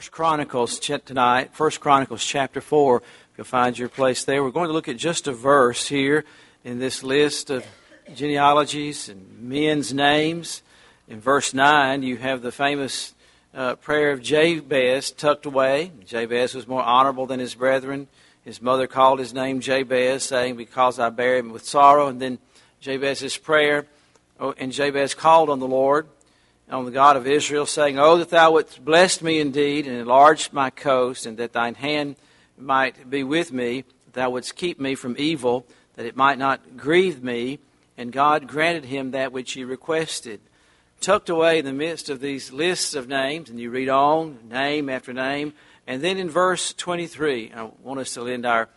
First Chronicles tonight, First Chronicles chapter 4. If you'll find your place there, we're going to look at just a verse here in this list of genealogies and men's names. In verse 9, you have the famous uh, prayer of Jabez tucked away. Jabez was more honorable than his brethren. His mother called his name Jabez, saying, Because I bear him with sorrow. And then Jabez's prayer, oh, and Jabez called on the Lord on the God of Israel, saying, Oh, that thou wouldst bless me indeed, and enlarge my coast, and that thine hand might be with me, that thou wouldst keep me from evil, that it might not grieve me. And God granted him that which he requested. Tucked away in the midst of these lists of names, and you read on, name after name. And then in verse 23, I want us to lend our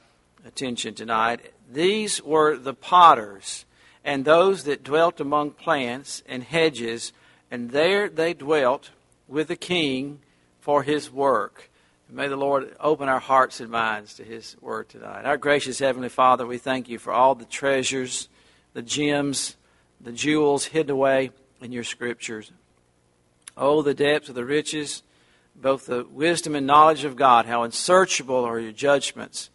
attention tonight. These were the potters, and those that dwelt among plants and hedges and there they dwelt with the king for his work. May the Lord open our hearts and minds to his word tonight. Our gracious Heavenly Father, we thank you for all the treasures, the gems, the jewels hidden away in your scriptures. Oh, the depths of the riches, both the wisdom and knowledge of God, how unsearchable are your judgments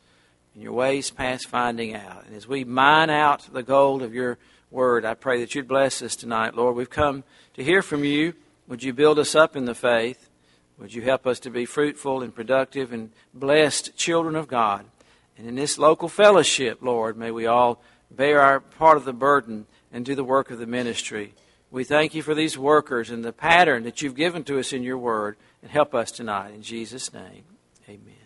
and your ways past finding out. And as we mine out the gold of your word. I pray that you'd bless us tonight, Lord. We've come to hear from you. Would you build us up in the faith? Would you help us to be fruitful and productive and blessed children of God? And in this local fellowship, Lord, may we all bear our part of the burden and do the work of the ministry. We thank you for these workers and the pattern that you've given to us in your word. And help us tonight. In Jesus' name, amen.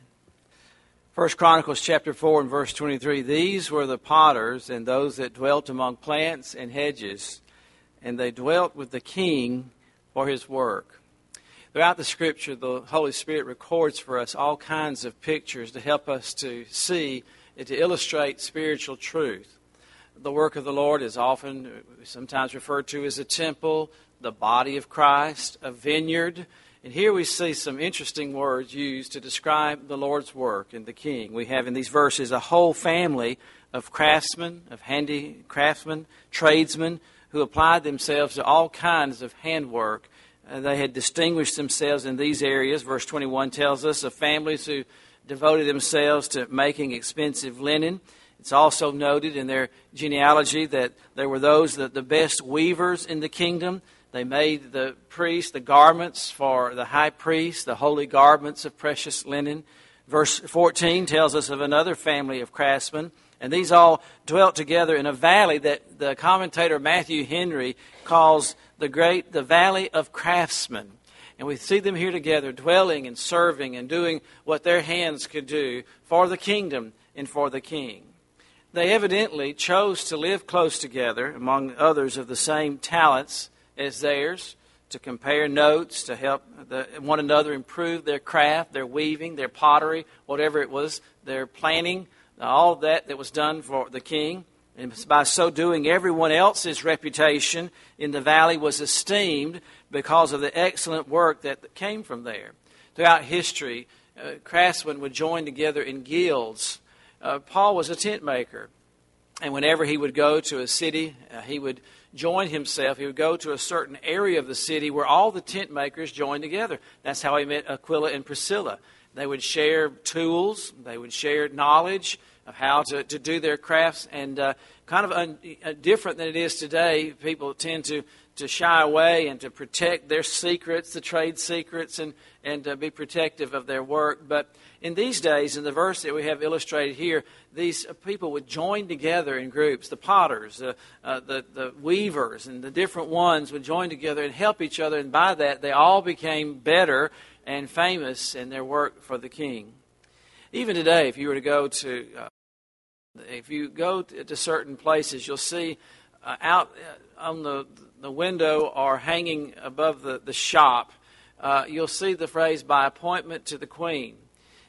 First Chronicles chapter 4 and verse 23 These were the potters and those that dwelt among plants and hedges, and they dwelt with the king for his work. Throughout the scripture, the Holy Spirit records for us all kinds of pictures to help us to see and to illustrate spiritual truth. The work of the Lord is often, sometimes referred to as a temple, the body of Christ, a vineyard, and here we see some interesting words used to describe the Lord's work and the king. We have in these verses a whole family of craftsmen, of handicraftsmen, tradesmen, who applied themselves to all kinds of handwork. Uh, they had distinguished themselves in these areas. Verse 21 tells us of families who devoted themselves to making expensive linen. It's also noted in their genealogy that there were those that the best weavers in the kingdom they made the priest the garments for the high priest, the holy garments of precious linen. Verse 14 tells us of another family of craftsmen, and these all dwelt together in a valley that the commentator Matthew Henry calls the great the valley of craftsmen. And we see them here together, dwelling and serving and doing what their hands could do for the kingdom and for the king. They evidently chose to live close together, among others of the same talents as theirs, to compare notes, to help the, one another improve their craft, their weaving, their pottery, whatever it was, their planning, all that that was done for the king. And by so doing, everyone else's reputation in the valley was esteemed because of the excellent work that came from there. Throughout history, uh, craftsmen would join together in guilds. Uh, Paul was a tent maker, and whenever he would go to a city, uh, he would join himself. He would go to a certain area of the city where all the tent makers joined together. That's how he met Aquila and Priscilla. They would share tools, they would share knowledge of how to, to do their crafts, and uh, kind of un, uh, different than it is today. People tend to, to shy away and to protect their secrets, the trade secrets, and, and uh, be protective of their work. But in these days, in the verse that we have illustrated here, these people would join together in groups. The potters, uh, the, the weavers, and the different ones would join together and help each other. And by that, they all became better and famous in their work for the king. Even today, if you were to go to, uh, if you go to certain places, you'll see uh, out uh, on the, the window or hanging above the, the shop, uh, you'll see the phrase by appointment to the queen.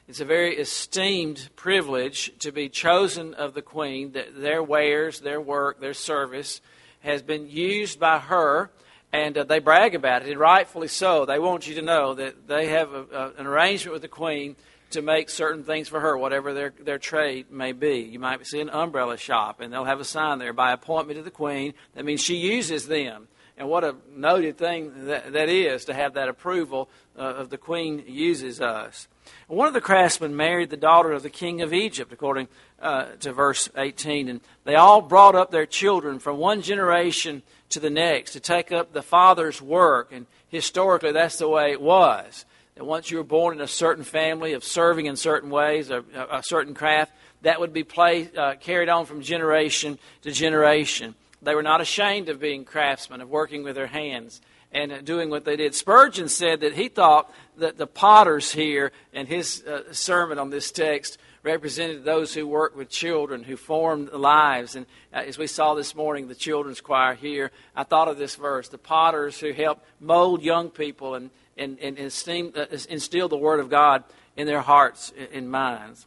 It's a very esteemed privilege to be chosen of the queen, that their wares, their work, their service has been used by her, and uh, they brag about it, and rightfully so. They want you to know that they have a, a, an arrangement with the queen to make certain things for her, whatever their, their trade may be. You might see an umbrella shop, and they'll have a sign there by appointment of the queen. That means she uses them. and what a noted thing that, that is to have that approval uh, of the queen uses us. One of the craftsmen married the daughter of the king of Egypt, according uh, to verse 18. And they all brought up their children from one generation to the next to take up the father's work. And historically, that's the way it was. That once you were born in a certain family of serving in certain ways, a, a certain craft, that would be play, uh, carried on from generation to generation. They were not ashamed of being craftsmen, of working with their hands and uh, doing what they did. Spurgeon said that he thought that the potters here in his uh, sermon on this text represented those who worked with children, who formed lives. And uh, as we saw this morning, the children's choir here, I thought of this verse the potters who help mold young people and, and, and uh, instill the Word of God in their hearts and minds.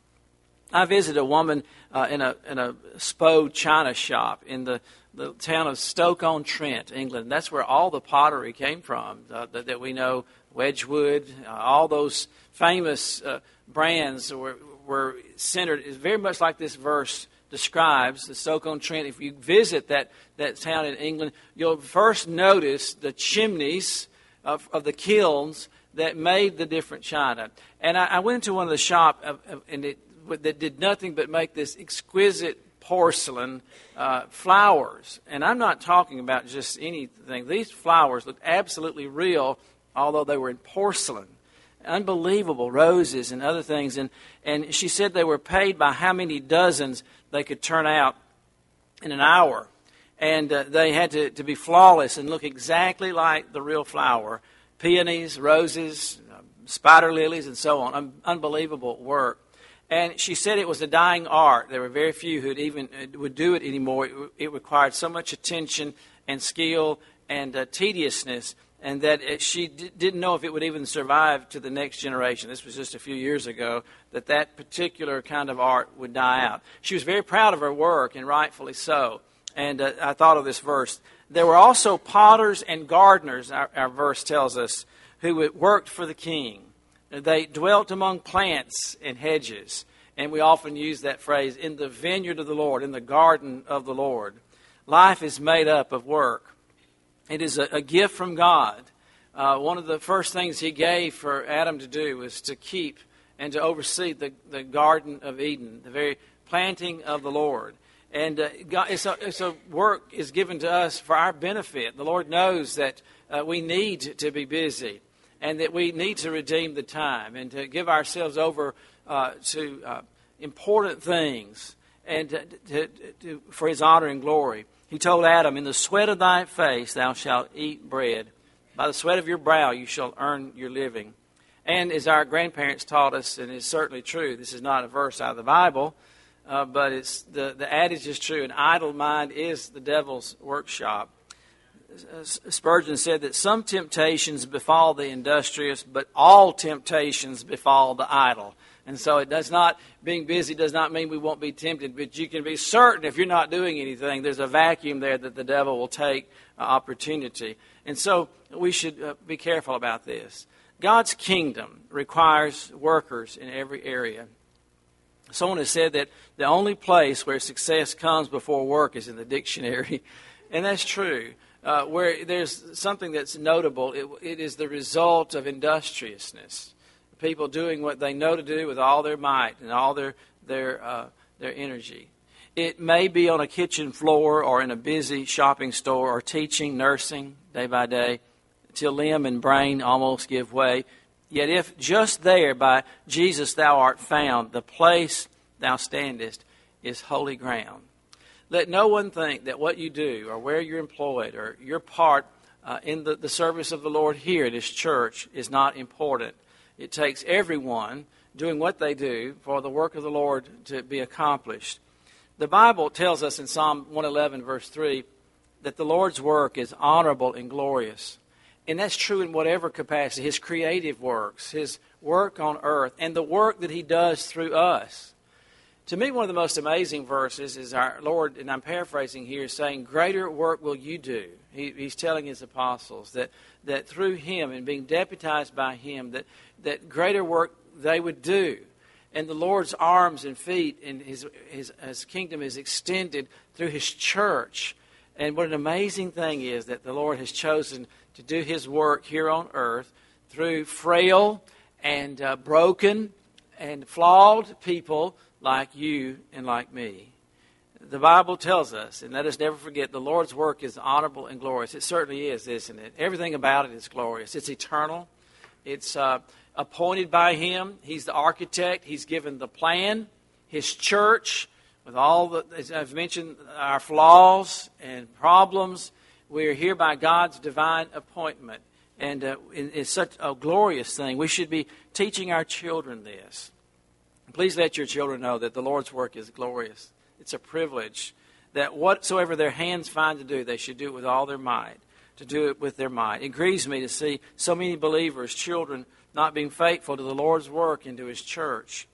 I visited a woman uh, in a in a Spode china shop in the, the town of Stoke on Trent, England. That's where all the pottery came from uh, that, that, we know. Wedgwood, uh, all those famous uh, brands were were centered. It's very much like this verse describes the Stoke on Trent. If you visit that that town in England, you'll first notice the chimneys of, of the kilns that made the different china. And I, I went into one of the shop, and it that did nothing but make this exquisite porcelain uh, flowers. And I'm not talking about just anything. These flowers looked absolutely real, although they were in porcelain. Unbelievable roses and other things. And, and she said they were paid by how many dozens they could turn out in an hour. And uh, they had to, to be flawless and look exactly like the real flower peonies, roses, uh, spider lilies, and so on. Un- unbelievable work. And she said it was a dying art. There were very few who even uh, would do it anymore. It, it required so much attention and skill and uh, tediousness, and that it, she d- didn't know if it would even survive to the next generation. This was just a few years ago that that particular kind of art would die out. She was very proud of her work, and rightfully so. And uh, I thought of this verse. There were also potters and gardeners, our, our verse tells us, who worked for the king. They dwelt among plants and hedges. And we often use that phrase in the vineyard of the Lord, in the garden of the Lord. Life is made up of work, it is a, a gift from God. Uh, one of the first things he gave for Adam to do was to keep and to oversee the, the Garden of Eden, the very planting of the Lord. And uh, God, it's, a, it's a work is given to us for our benefit. The Lord knows that uh, we need to be busy and that we need to redeem the time and to give ourselves over uh, to uh, important things and to, to, to, for his honor and glory. He told Adam, In the sweat of thy face thou shalt eat bread. By the sweat of your brow you shall earn your living. And as our grandparents taught us, and it's certainly true, this is not a verse out of the Bible, uh, but it's the, the adage is true an idle mind is the devil's workshop. Spurgeon said that some temptations befall the industrious, but all temptations befall the idle. And so it does not, being busy does not mean we won't be tempted, but you can be certain if you're not doing anything, there's a vacuum there that the devil will take uh, opportunity. And so we should uh, be careful about this. God's kingdom requires workers in every area. Someone has said that the only place where success comes before work is in the dictionary, and that's true uh, where there's something that's notable, it, it is the result of industriousness. People doing what they know to do with all their might and all their, their, uh, their energy. It may be on a kitchen floor or in a busy shopping store or teaching, nursing day by day till limb and brain almost give way. Yet if just there by Jesus thou art found, the place thou standest is holy ground. Let no one think that what you do or where you're employed or your part uh, in the, the service of the Lord here at His church is not important. It takes everyone doing what they do for the work of the Lord to be accomplished. The Bible tells us in Psalm 111, verse 3, that the Lord's work is honorable and glorious. And that's true in whatever capacity His creative works, His work on earth, and the work that He does through us. To me, one of the most amazing verses is our Lord, and I'm paraphrasing here, saying, Greater work will you do. He, he's telling his apostles that, that through him and being deputized by him, that, that greater work they would do. And the Lord's arms and feet and his, his, his kingdom is extended through his church. And what an amazing thing is that the Lord has chosen to do His work here on earth through frail and uh, broken and flawed people like you and like me. The Bible tells us, and let us never forget, the Lord's work is honorable and glorious. It certainly is, isn't it? Everything about it is glorious. It's eternal. It's uh, appointed by Him. He's the architect. He's given the plan. His church, with all the, as I've mentioned, our flaws and problems, we are here by God's divine appointment. And uh, it's such a glorious thing. We should be teaching our children this. Please let your children know that the Lord's work is glorious. It's a privilege that whatsoever their hands find to do, they should do it with all their might, to do it with their might. It grieves me to see so many believers, children, not being faithful to the Lord's work and to His church.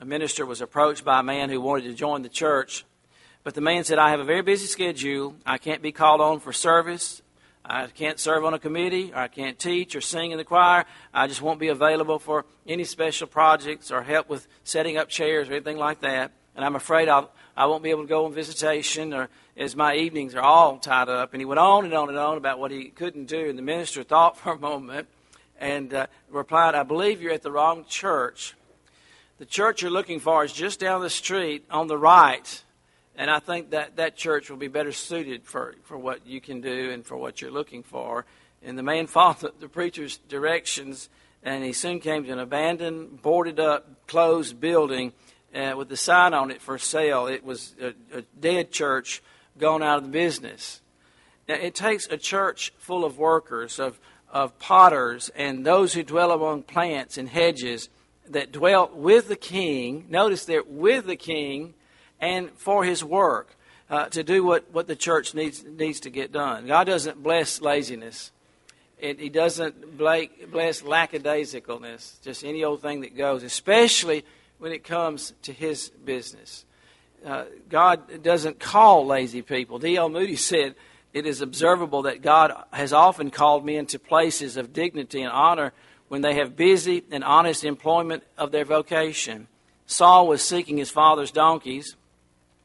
A minister was approached by a man who wanted to join the church, but the man said, I have a very busy schedule. I can't be called on for service. I can't serve on a committee, or I can't teach or sing in the choir. I just won't be available for any special projects or help with setting up chairs or anything like that. And I'm afraid I'll, I won't be able to go on visitation, or as my evenings are all tied up. And he went on and on and on about what he couldn't do. And the minister thought for a moment and uh, replied, I believe you're at the wrong church. The church you're looking for is just down the street on the right and I think that that church will be better suited for, for what you can do and for what you're looking for. And the man followed the, preacher's directions, and he soon came to an abandoned, boarded up, closed building uh, with a sign on it for sale. It was a, a dead church gone out of the business. Now, it takes a church full of workers, of, of potters, and those who dwell among plants and hedges that dwelt with the king. Notice there, with the king and for his work uh, to do what, what the church needs, needs to get done. God doesn't bless laziness. It, he doesn't bless lackadaisicalness, just any old thing that goes, especially when it comes to his business. Uh, God doesn't call lazy people. D.L. Moody said, It is observable that God has often called men to places of dignity and honor when they have busy and honest employment of their vocation. Saul was seeking his father's donkeys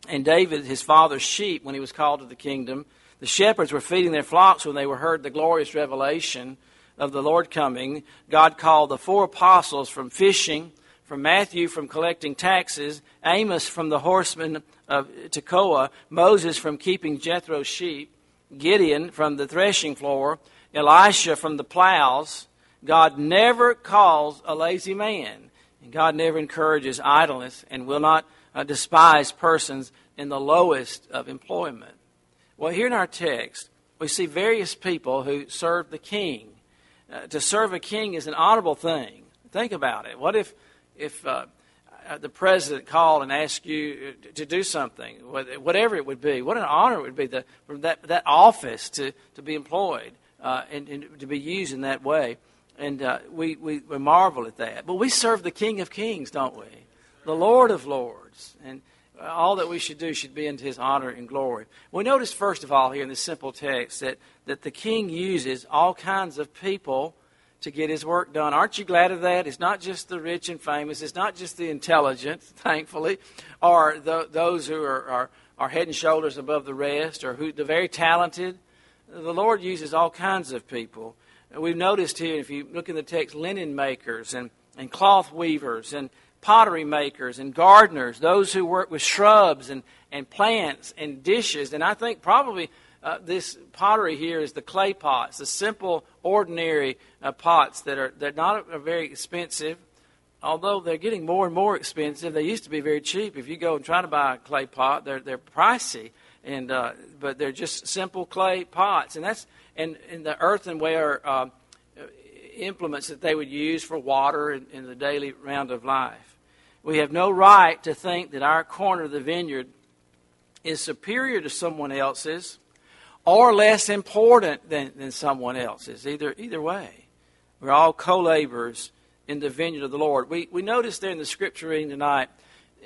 and David, his father's sheep, when he was called to the kingdom. The shepherds were feeding their flocks when they were heard the glorious revelation of the Lord coming. God called the four apostles from fishing, from Matthew from collecting taxes, Amos from the horsemen of Tekoa, Moses from keeping Jethro's sheep, Gideon from the threshing floor, Elisha from the plows. God never calls a lazy man, and God never encourages idleness and will not uh, despise persons in the lowest of employment. Well, here in our text, we see various people who serve the king. Uh, to serve a king is an honorable thing. Think about it. What if, if uh, uh the president called and asked you to do something, whatever it would be? What an honor it would be to, for that, that office to, to be employed uh, and, and, to be used in that way. And uh, we, we, we marvel at that. But we serve the King of Kings, don't we? The Lord of Lords and all that we should do should be into his honor and glory. We notice, first of all, here in this simple text, that, that the king uses all kinds of people to get his work done. Aren't you glad of that? It's not just the rich and famous, it's not just the intelligent, thankfully, or the, those who are, are, are head and shoulders above the rest, or who the very talented. The Lord uses all kinds of people. We've noticed here, if you look in the text, linen makers and, and cloth weavers and pottery makers and gardeners, those who work with shrubs and, and plants and dishes. And I think probably uh, this pottery here is the clay pots, the simple, ordinary uh, pots that are they're not are very expensive. Although they're getting more and more expensive, they used to be very cheap. If you go and try to buy a clay pot, they're they're pricey, and uh, but they're just simple clay pots, and that's and, and the earthenware uh, implements that they would use for water in, in the daily round of life. We have no right to think that our corner of the vineyard is superior to someone else's or less important than, than someone else's. Either, either way, we're all co laborers in the vineyard of the Lord. We, we notice there in the scripture reading tonight,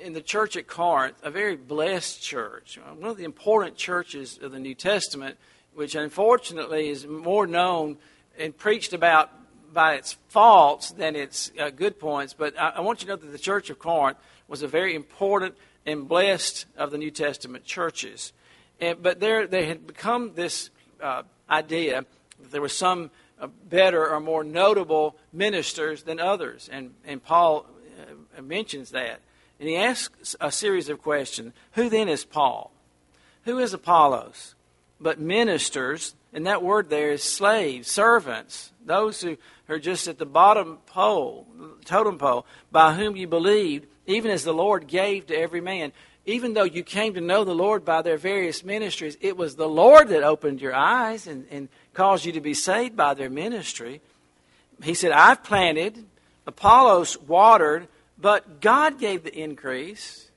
in the church at Corinth, a very blessed church, one of the important churches of the New Testament, which unfortunately is more known and preached about by its faults than its uh, good points. But I, I, want you to know that the Church of Corinth was a very important and blessed of the New Testament churches. And, but there, they had become this uh, idea that there were some uh, better or more notable ministers than others. And, and Paul uh, mentions that. And he asks a series of questions. Who then is Paul? Who is Apollos? But ministers, and that word there is slaves, servants, those who are just at the bottom pole, totem pole, by whom you believed, even as the Lord gave to every man. Even though you came to know the Lord by their various ministries, it was the Lord that opened your eyes and, and caused you to be saved by their ministry. He said, I've planted, Apollos watered, but God gave the increase.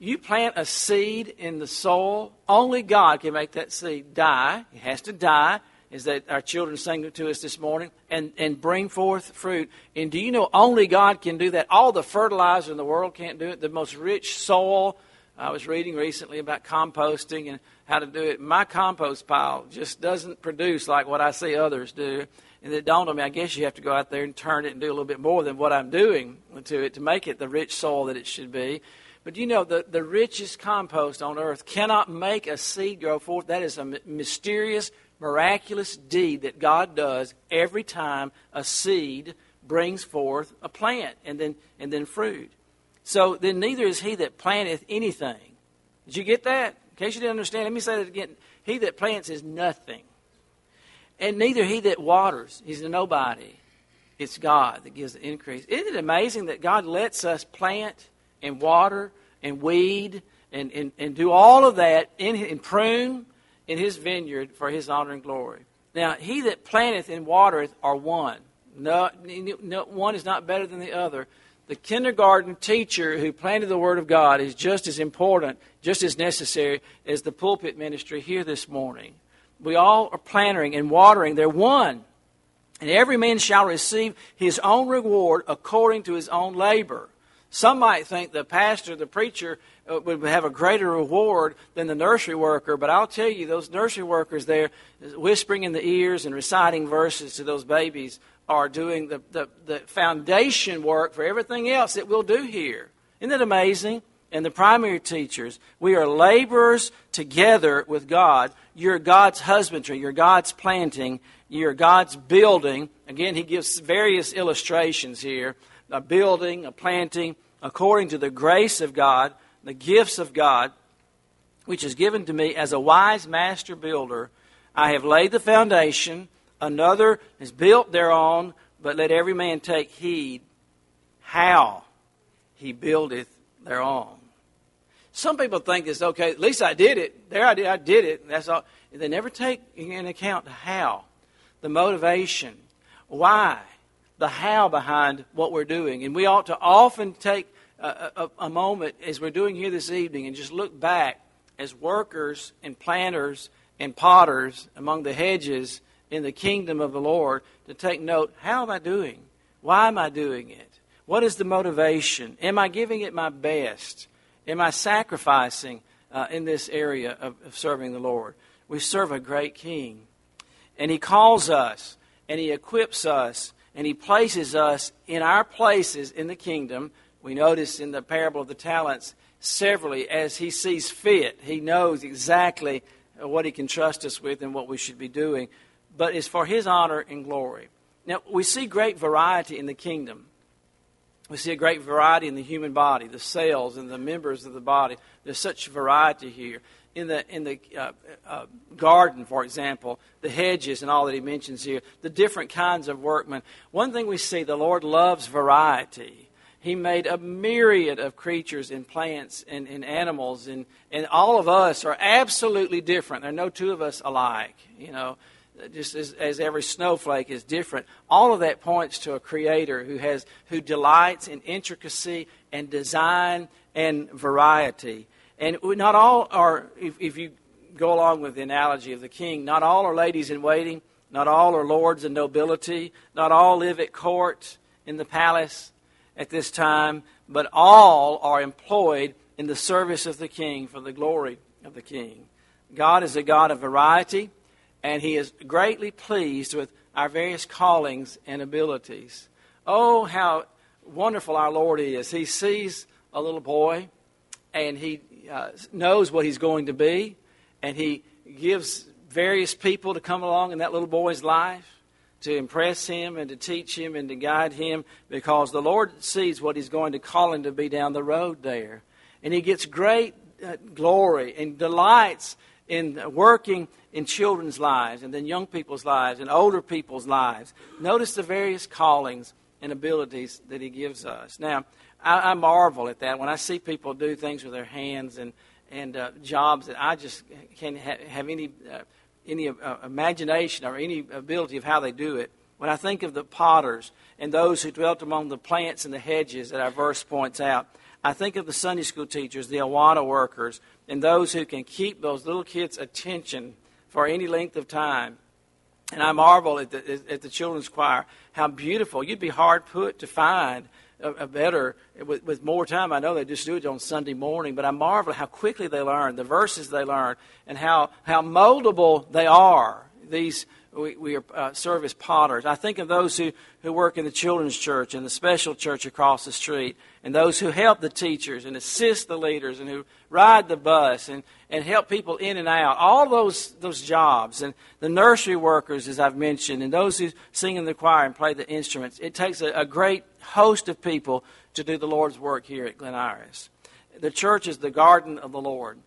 You plant a seed in the soil, only God can make that seed die. It has to die, as that our children sang to us this morning, and, and bring forth fruit. And do you know only God can do that? All the fertilizer in the world can't do it. The most rich soil. I was reading recently about composting and how to do it. My compost pile just doesn't produce like what I see others do. And it dawned on me, I guess you have to go out there and turn it and do a little bit more than what I'm doing to it to make it the rich soil that it should be. But you know, the, the richest compost on earth cannot make a seed grow forth. That is a mysterious, miraculous deed that God does every time a seed brings forth a plant and then, and then fruit. So then neither is he that planteth anything. Did you get that? In case you didn't understand, let me say that again. He that plants is nothing. And neither he that waters. He's a nobody. It's God that gives the increase. Isn't it amazing that God lets us plant and water and weed and, and, and do all of that in, and prune in his vineyard for his honor and glory? Now, he that planteth and watereth are one. No, no, one is not better than the other. The kindergarten teacher who planted the Word of God is just as important, just as necessary as the pulpit ministry here this morning. We all are planting and watering. They're one. And every man shall receive his own reward according to his own labor. Some might think the pastor, the preacher, uh, would have a greater reward than the nursery worker, but I'll tell you, those nursery workers there, whispering in the ears and reciting verses to those babies, are doing the, the, the foundation work for everything else that we'll do here. Isn't that amazing? And the primary teachers, we are laborers together with God. You're God's husbandry, you're God's planting, you're God's building. Again, he gives various illustrations here a building, a planting, according to the grace of God, the gifts of God, which is given to me as a wise master builder. I have laid the foundation, another is built thereon, but let every man take heed how he buildeth thereon. Some people think it's okay. At least I did it. There I did. I did it. That's all. They never take into account how, the motivation, why, the how behind what we're doing. And we ought to often take a, a, a moment as we're doing here this evening and just look back as workers and planters and potters among the hedges in the kingdom of the Lord to take note how am I doing? Why am I doing it? What is the motivation? Am I giving it my best? Am I sacrificing uh, in this area of, of serving the Lord? We serve a great King. And He calls us, and He equips us, and He places us in our places in the kingdom. We notice in the parable of the talents severally as He sees fit. He knows exactly what He can trust us with and what we should be doing. But it's for His honor and glory. Now, we see great variety in the kingdom. We see a great variety in the human body, the cells and the members of the body. There's such variety here. In the, in the uh, uh, garden, for example, the hedges and all that he mentions here, the different kinds of workmen. One thing we see, the Lord loves variety. He made a myriad of creatures and plants and, and animals, and, and all of us are absolutely different. There are no two of us alike. You know, just as, as every snowflake is different, all of that points to a creator who has who delights in intricacy and design and variety. And not all are, if, if you go along with the analogy of the king, not all are ladies in waiting, not all are lords and nobility, not all live at court in the palace at this time, but all are employed in the service of the king for the glory of the king. God is a God of variety and he is greatly pleased with our various callings and abilities. Oh, how wonderful our Lord is. He sees a little boy and he uh, knows what he's going to be, and he gives various people to come along in that little boy's life to impress him and to teach him and to guide him because the Lord sees what he's going to call him to be down the road there. And he gets great uh, glory and delights in working in children's lives and then young people's lives and older people's lives. Notice the various callings and abilities that he gives us. Now, I, I marvel at that when I see people do things with their hands and and uh, jobs that I just can't ha- have any uh, any uh, imagination or any ability of how they do it. When I think of the potters and those who dwelt among the plants and the hedges that our verse points out, I think of the Sunday school teachers, the Awana workers, and those who can keep those little kids' attention for any length of time. And I marvel at the, at the children's choir how beautiful. You'd be hard put to find a, a better, with, with, more time. I know they just do it on Sunday morning, but I marvel how quickly they learn, the verses they learn, and how, how moldable they are. These we, we are, uh, serve as potters. I think of those who, who work in the children's church and the special church across the street, and those who help the teachers and assist the leaders and who ride the bus and, and help people in and out. All those, those jobs, and the nursery workers, as I've mentioned, and those who sing in the choir and play the instruments. It takes a, a great host of people to do the Lord's work here at Glen Iris. The church is the garden of the Lord.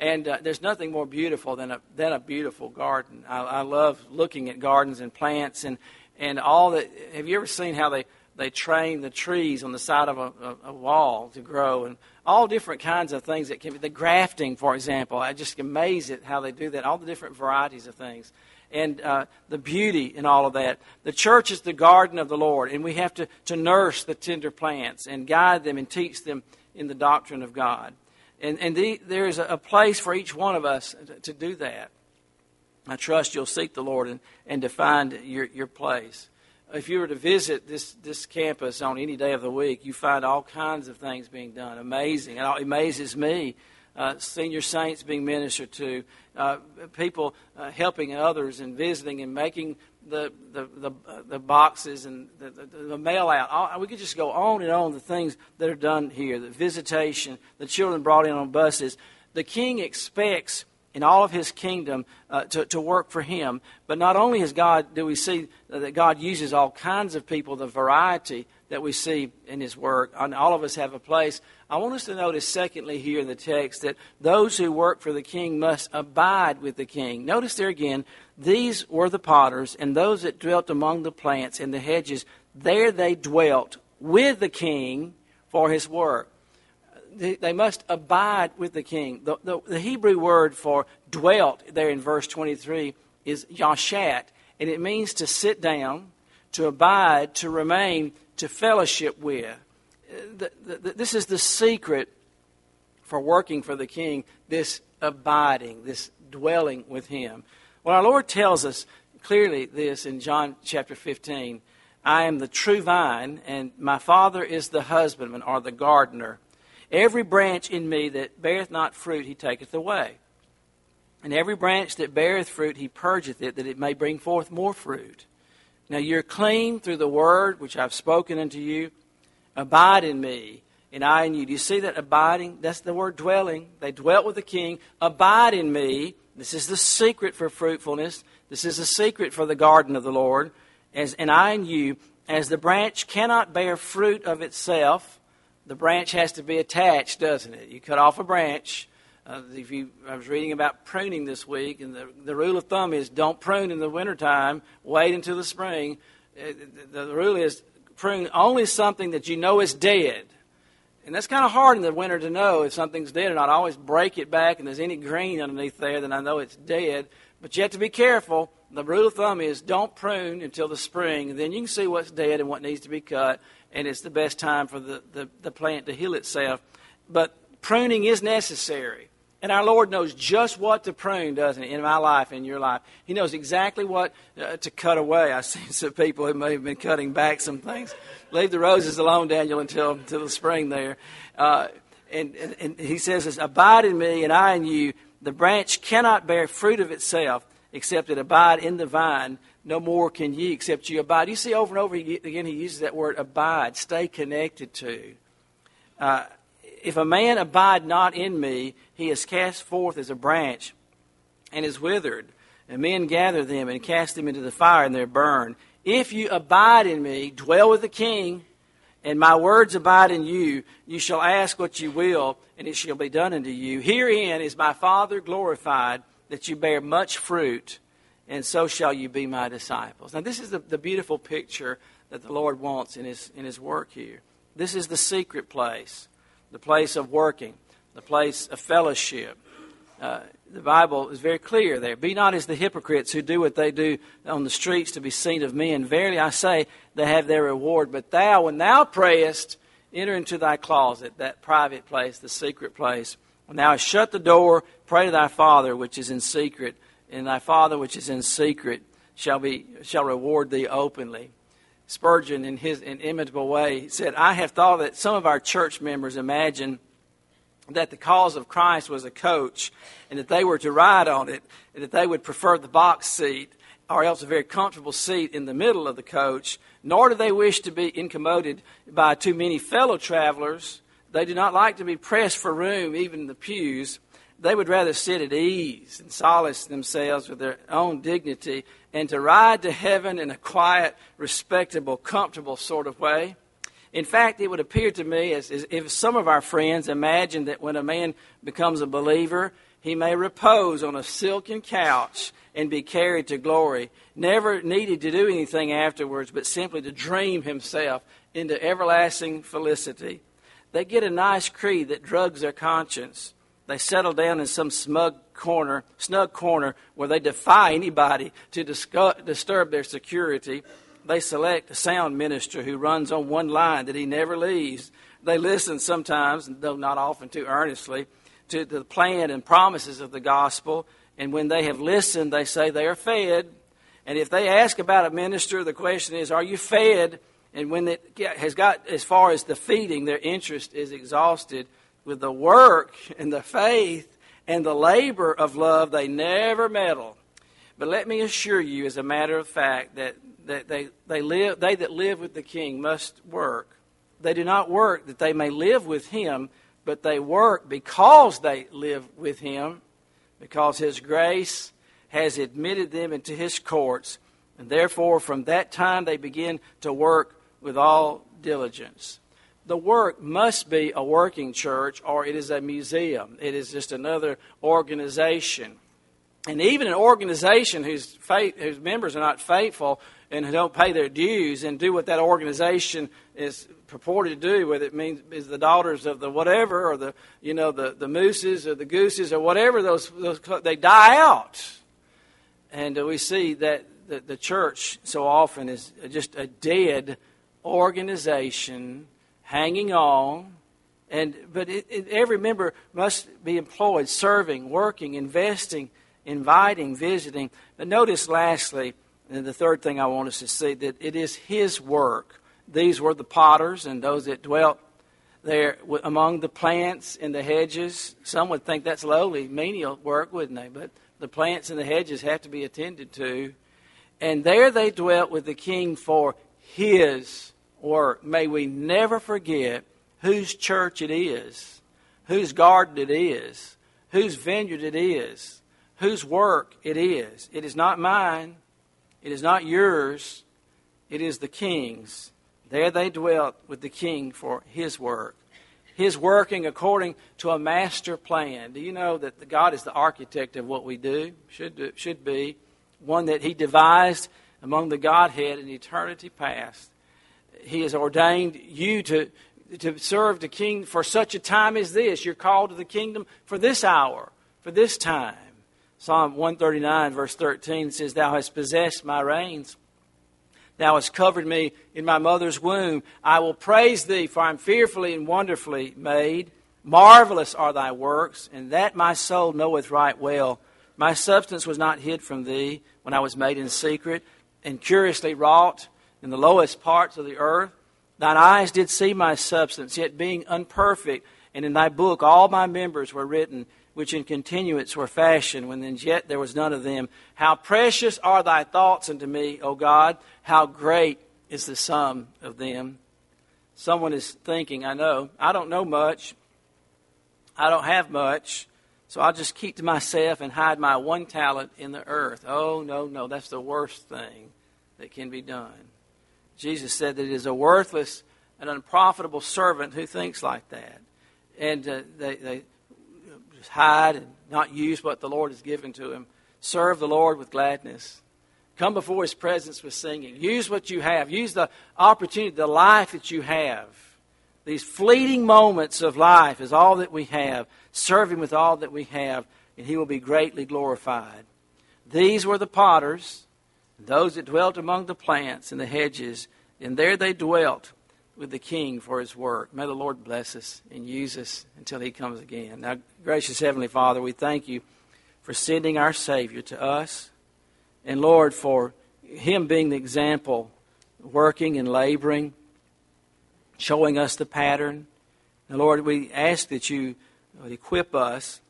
And uh, there's nothing more beautiful than a, than a beautiful garden. I, I love looking at gardens and plants and, and all that. Have you ever seen how they, they train the trees on the side of a, a, a wall to grow and all different kinds of things that can be the grafting, for example. I just amazed at how they do that, all the different varieties of things. And uh, the beauty in all of that. The church is the garden of the Lord, and we have to, to nurse the tender plants and guide them and teach them in the doctrine of God. And, and the, there is a place for each one of us to, to, do that. I trust you'll seek the Lord and, and to find your, your place. If you were to visit this, this campus on any day of the week, you find all kinds of things being done. Amazing. It amazes me. Uh, senior saints being ministered to, uh, people uh, helping others and visiting and making the, the, the, uh, the boxes and the, the, the mail out. We could just go on and on the things that are done here the visitation, the children brought in on buses. The king expects in all of his kingdom uh, to, to work for him. But not only has God, do we see that God uses all kinds of people, the variety that we see in his work, and all of us have a place. I want us to notice, secondly, here in the text, that those who work for the king must abide with the king. Notice there again, these were the potters, and those that dwelt among the plants and the hedges, there they dwelt with the king for his work. They must abide with the king. The, the, the Hebrew word for dwelt there in verse 23 is yashat, and it means to sit down, to abide, to remain, to fellowship with the, this is the secret for working for the king, this abiding, this dwelling with him. Well, our Lord tells us clearly this in John chapter 15 I am the true vine, and my Father is the husbandman or the gardener. Every branch in me that beareth not fruit, he taketh away. And every branch that beareth fruit, he purgeth it, that it may bring forth more fruit. Now you're clean through the word which I've spoken unto you. Abide in me, and I in you. Do you see that abiding? That's the word dwelling. They dwelt with the king. Abide in me. This is the secret for fruitfulness. This is the secret for the garden of the Lord. As, and I in you, as the branch cannot bear fruit of itself, the branch has to be attached, doesn't it? You cut off a branch. Uh, if you, I was reading about pruning this week, and the, the rule of thumb is don't prune in the wintertime, wait until the spring. Uh, the, the rule is prune only something that you know is dead. And that's kind of hard in the winter to know if something's dead or not. I always break it back and there's any green underneath there, then I know it's dead. But you have to be careful. The rule of thumb is don't prune until the spring. Then you can see what's dead and what needs to be cut, and it's the best time for the, the, the plant to heal itself. But pruning is necessary. And our Lord knows just what to prune, doesn't He, in my life, in your life. He knows exactly what uh, to cut away. I've seen some people who may have been cutting back some things. Leave the roses alone, Daniel, until, until the spring there. Uh, and, and, and He says, Abide in me, and I in you. The branch cannot bear fruit of itself, except it abide in the vine. No more can ye, except you abide. You see, over and over again, He uses that word abide, stay connected to. Uh, if a man abide not in me, he is cast forth as a branch and is withered, and men gather them and cast them into the fire, and they're burned. If you abide in me, dwell with the king, and my words abide in you, you shall ask what you will, and it shall be done unto you. Herein is my Father glorified, that you bear much fruit, and so shall you be my disciples. Now, this is the, the beautiful picture that the Lord wants in his, in his work here. This is the secret place, the place of working, the place of fellowship. Uh, the Bible is very clear there. Be not as the hypocrites who do what they do on the streets to be seen of men. Verily I say, they have their reward. But thou, when thou prayest, enter into thy closet, that private place, the secret place. When thou shut the door, pray to thy Father which is in secret, and thy Father which is in secret shall be shall reward thee openly. Spurgeon, in his inimitable way, said, I have thought that some of our church members imagine that the cause of Christ was a coach and that they were to ride on it and that they would prefer the box seat or else a very comfortable seat in the middle of the coach, nor do they wish to be incommoded by too many fellow travelers. They do not like to be pressed for room, even in the pews. They would rather sit at ease and solace themselves with their own dignity and to ride to heaven in a quiet, respectable, comfortable sort of way. In fact, it would appear to me as, as if some of our friends imagine that when a man becomes a believer, he may repose on a silken couch and be carried to glory, never needed to do anything afterwards, but simply to dream himself into everlasting felicity. They get a nice creed that drugs their conscience. They settle down in some smug corner, snug corner where they defy anybody to disturb their security. They select a sound minister who runs on one line that he never leaves. They listen sometimes, though not often too earnestly, to the plan and promises of the gospel. And when they have listened, they say they are fed. And if they ask about a minister, the question is, Are you fed? And when it has got as far as the feeding, their interest is exhausted. With the work and the faith and the labor of love, they never meddle. But let me assure you, as a matter of fact, that, that they, they, live, they that live with the king must work. They do not work that they may live with him, but they work because they live with him, because his grace has admitted them into his courts. And therefore, from that time, they begin to work with all diligence the work must be a working church or it is a museum. It is just another organization. And even an organization whose, faith, whose members are not faithful and who don't pay their dues and do what that organization is purported to do, whether it means is the daughters of the whatever or the you know the, the mooses or the gooses or whatever those, those they die out. And uh, we see that the, the church so often is just a dead organization hanging on. And, but it, it, every member must be employed, serving, working, investing, inviting, visiting. But notice, lastly, and the third thing I want us to see, that it is His work. These were the potters and those that dwelt there among the plants and the hedges. Some would think that's lowly, menial work, wouldn't they? But the plants and the hedges have to be attended to. And there they dwelt with the king for His work. May we never forget whose church it is, whose garden it is, whose vineyard it is, whose work it is. It is not mine, it is not yours, it is the king's. There they dwelt with the king for his work. His working according to a master plan. Do you know that God is the architect of what we do? Should, do, should be. One that he devised among the Godhead in eternity past. He has ordained you to, to serve the king for such a time as this. You're called to the kingdom for this hour, for this time. Psalm 139, verse 13 says, Thou hast possessed my reins. Thou hast covered me in my mother's womb. I will praise thee, for I am fearfully and wonderfully made. Marvelous are thy works, and that my soul knoweth right well. My substance was not hid from thee when I was made in secret and curiously wrought in the lowest parts of the earth. Thine eyes did see my substance, yet being unperfect, and in thy book all my members were written, which in continuance were fashioned, when then yet there was none of them. How precious are thy thoughts unto me, O God! How great is the sum of them. Someone is thinking, I know, I don't know much. I don't have much. So I'll just keep to myself and hide my one talent in the earth. Oh, no, no, that's the worst thing that can be done. Jesus said that it is a worthless and unprofitable servant who thinks like that. And uh, they, they just hide and not use what the Lord has given to him. Serve the Lord with gladness. Come before his presence with singing. Use what you have. Use the opportunity, the life that you have. These fleeting moments of life is all that we have. Serve him with all that we have, and he will be greatly glorified. These were the potters, those that dwelt among the plants and the hedges, and there they dwelt with the king for his work. May the Lord bless us and use us until he comes again. Now, gracious Heavenly Father, we thank you for sending our Savior to us and Lord, for Him being the example, working and laboring, showing us the pattern. And Lord, we ask that you equip us,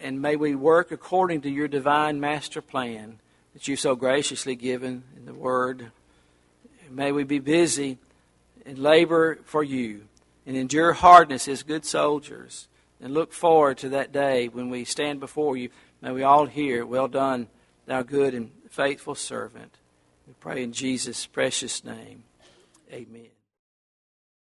and may we work according to your divine master plan that you've so graciously given in the Word. May we be busy and labor for you and endure hardness as good soldiers and look forward to that day when we stand before you. May we all hear, Well done thou good and faithful servant. We pray in Jesus' precious name. Amen.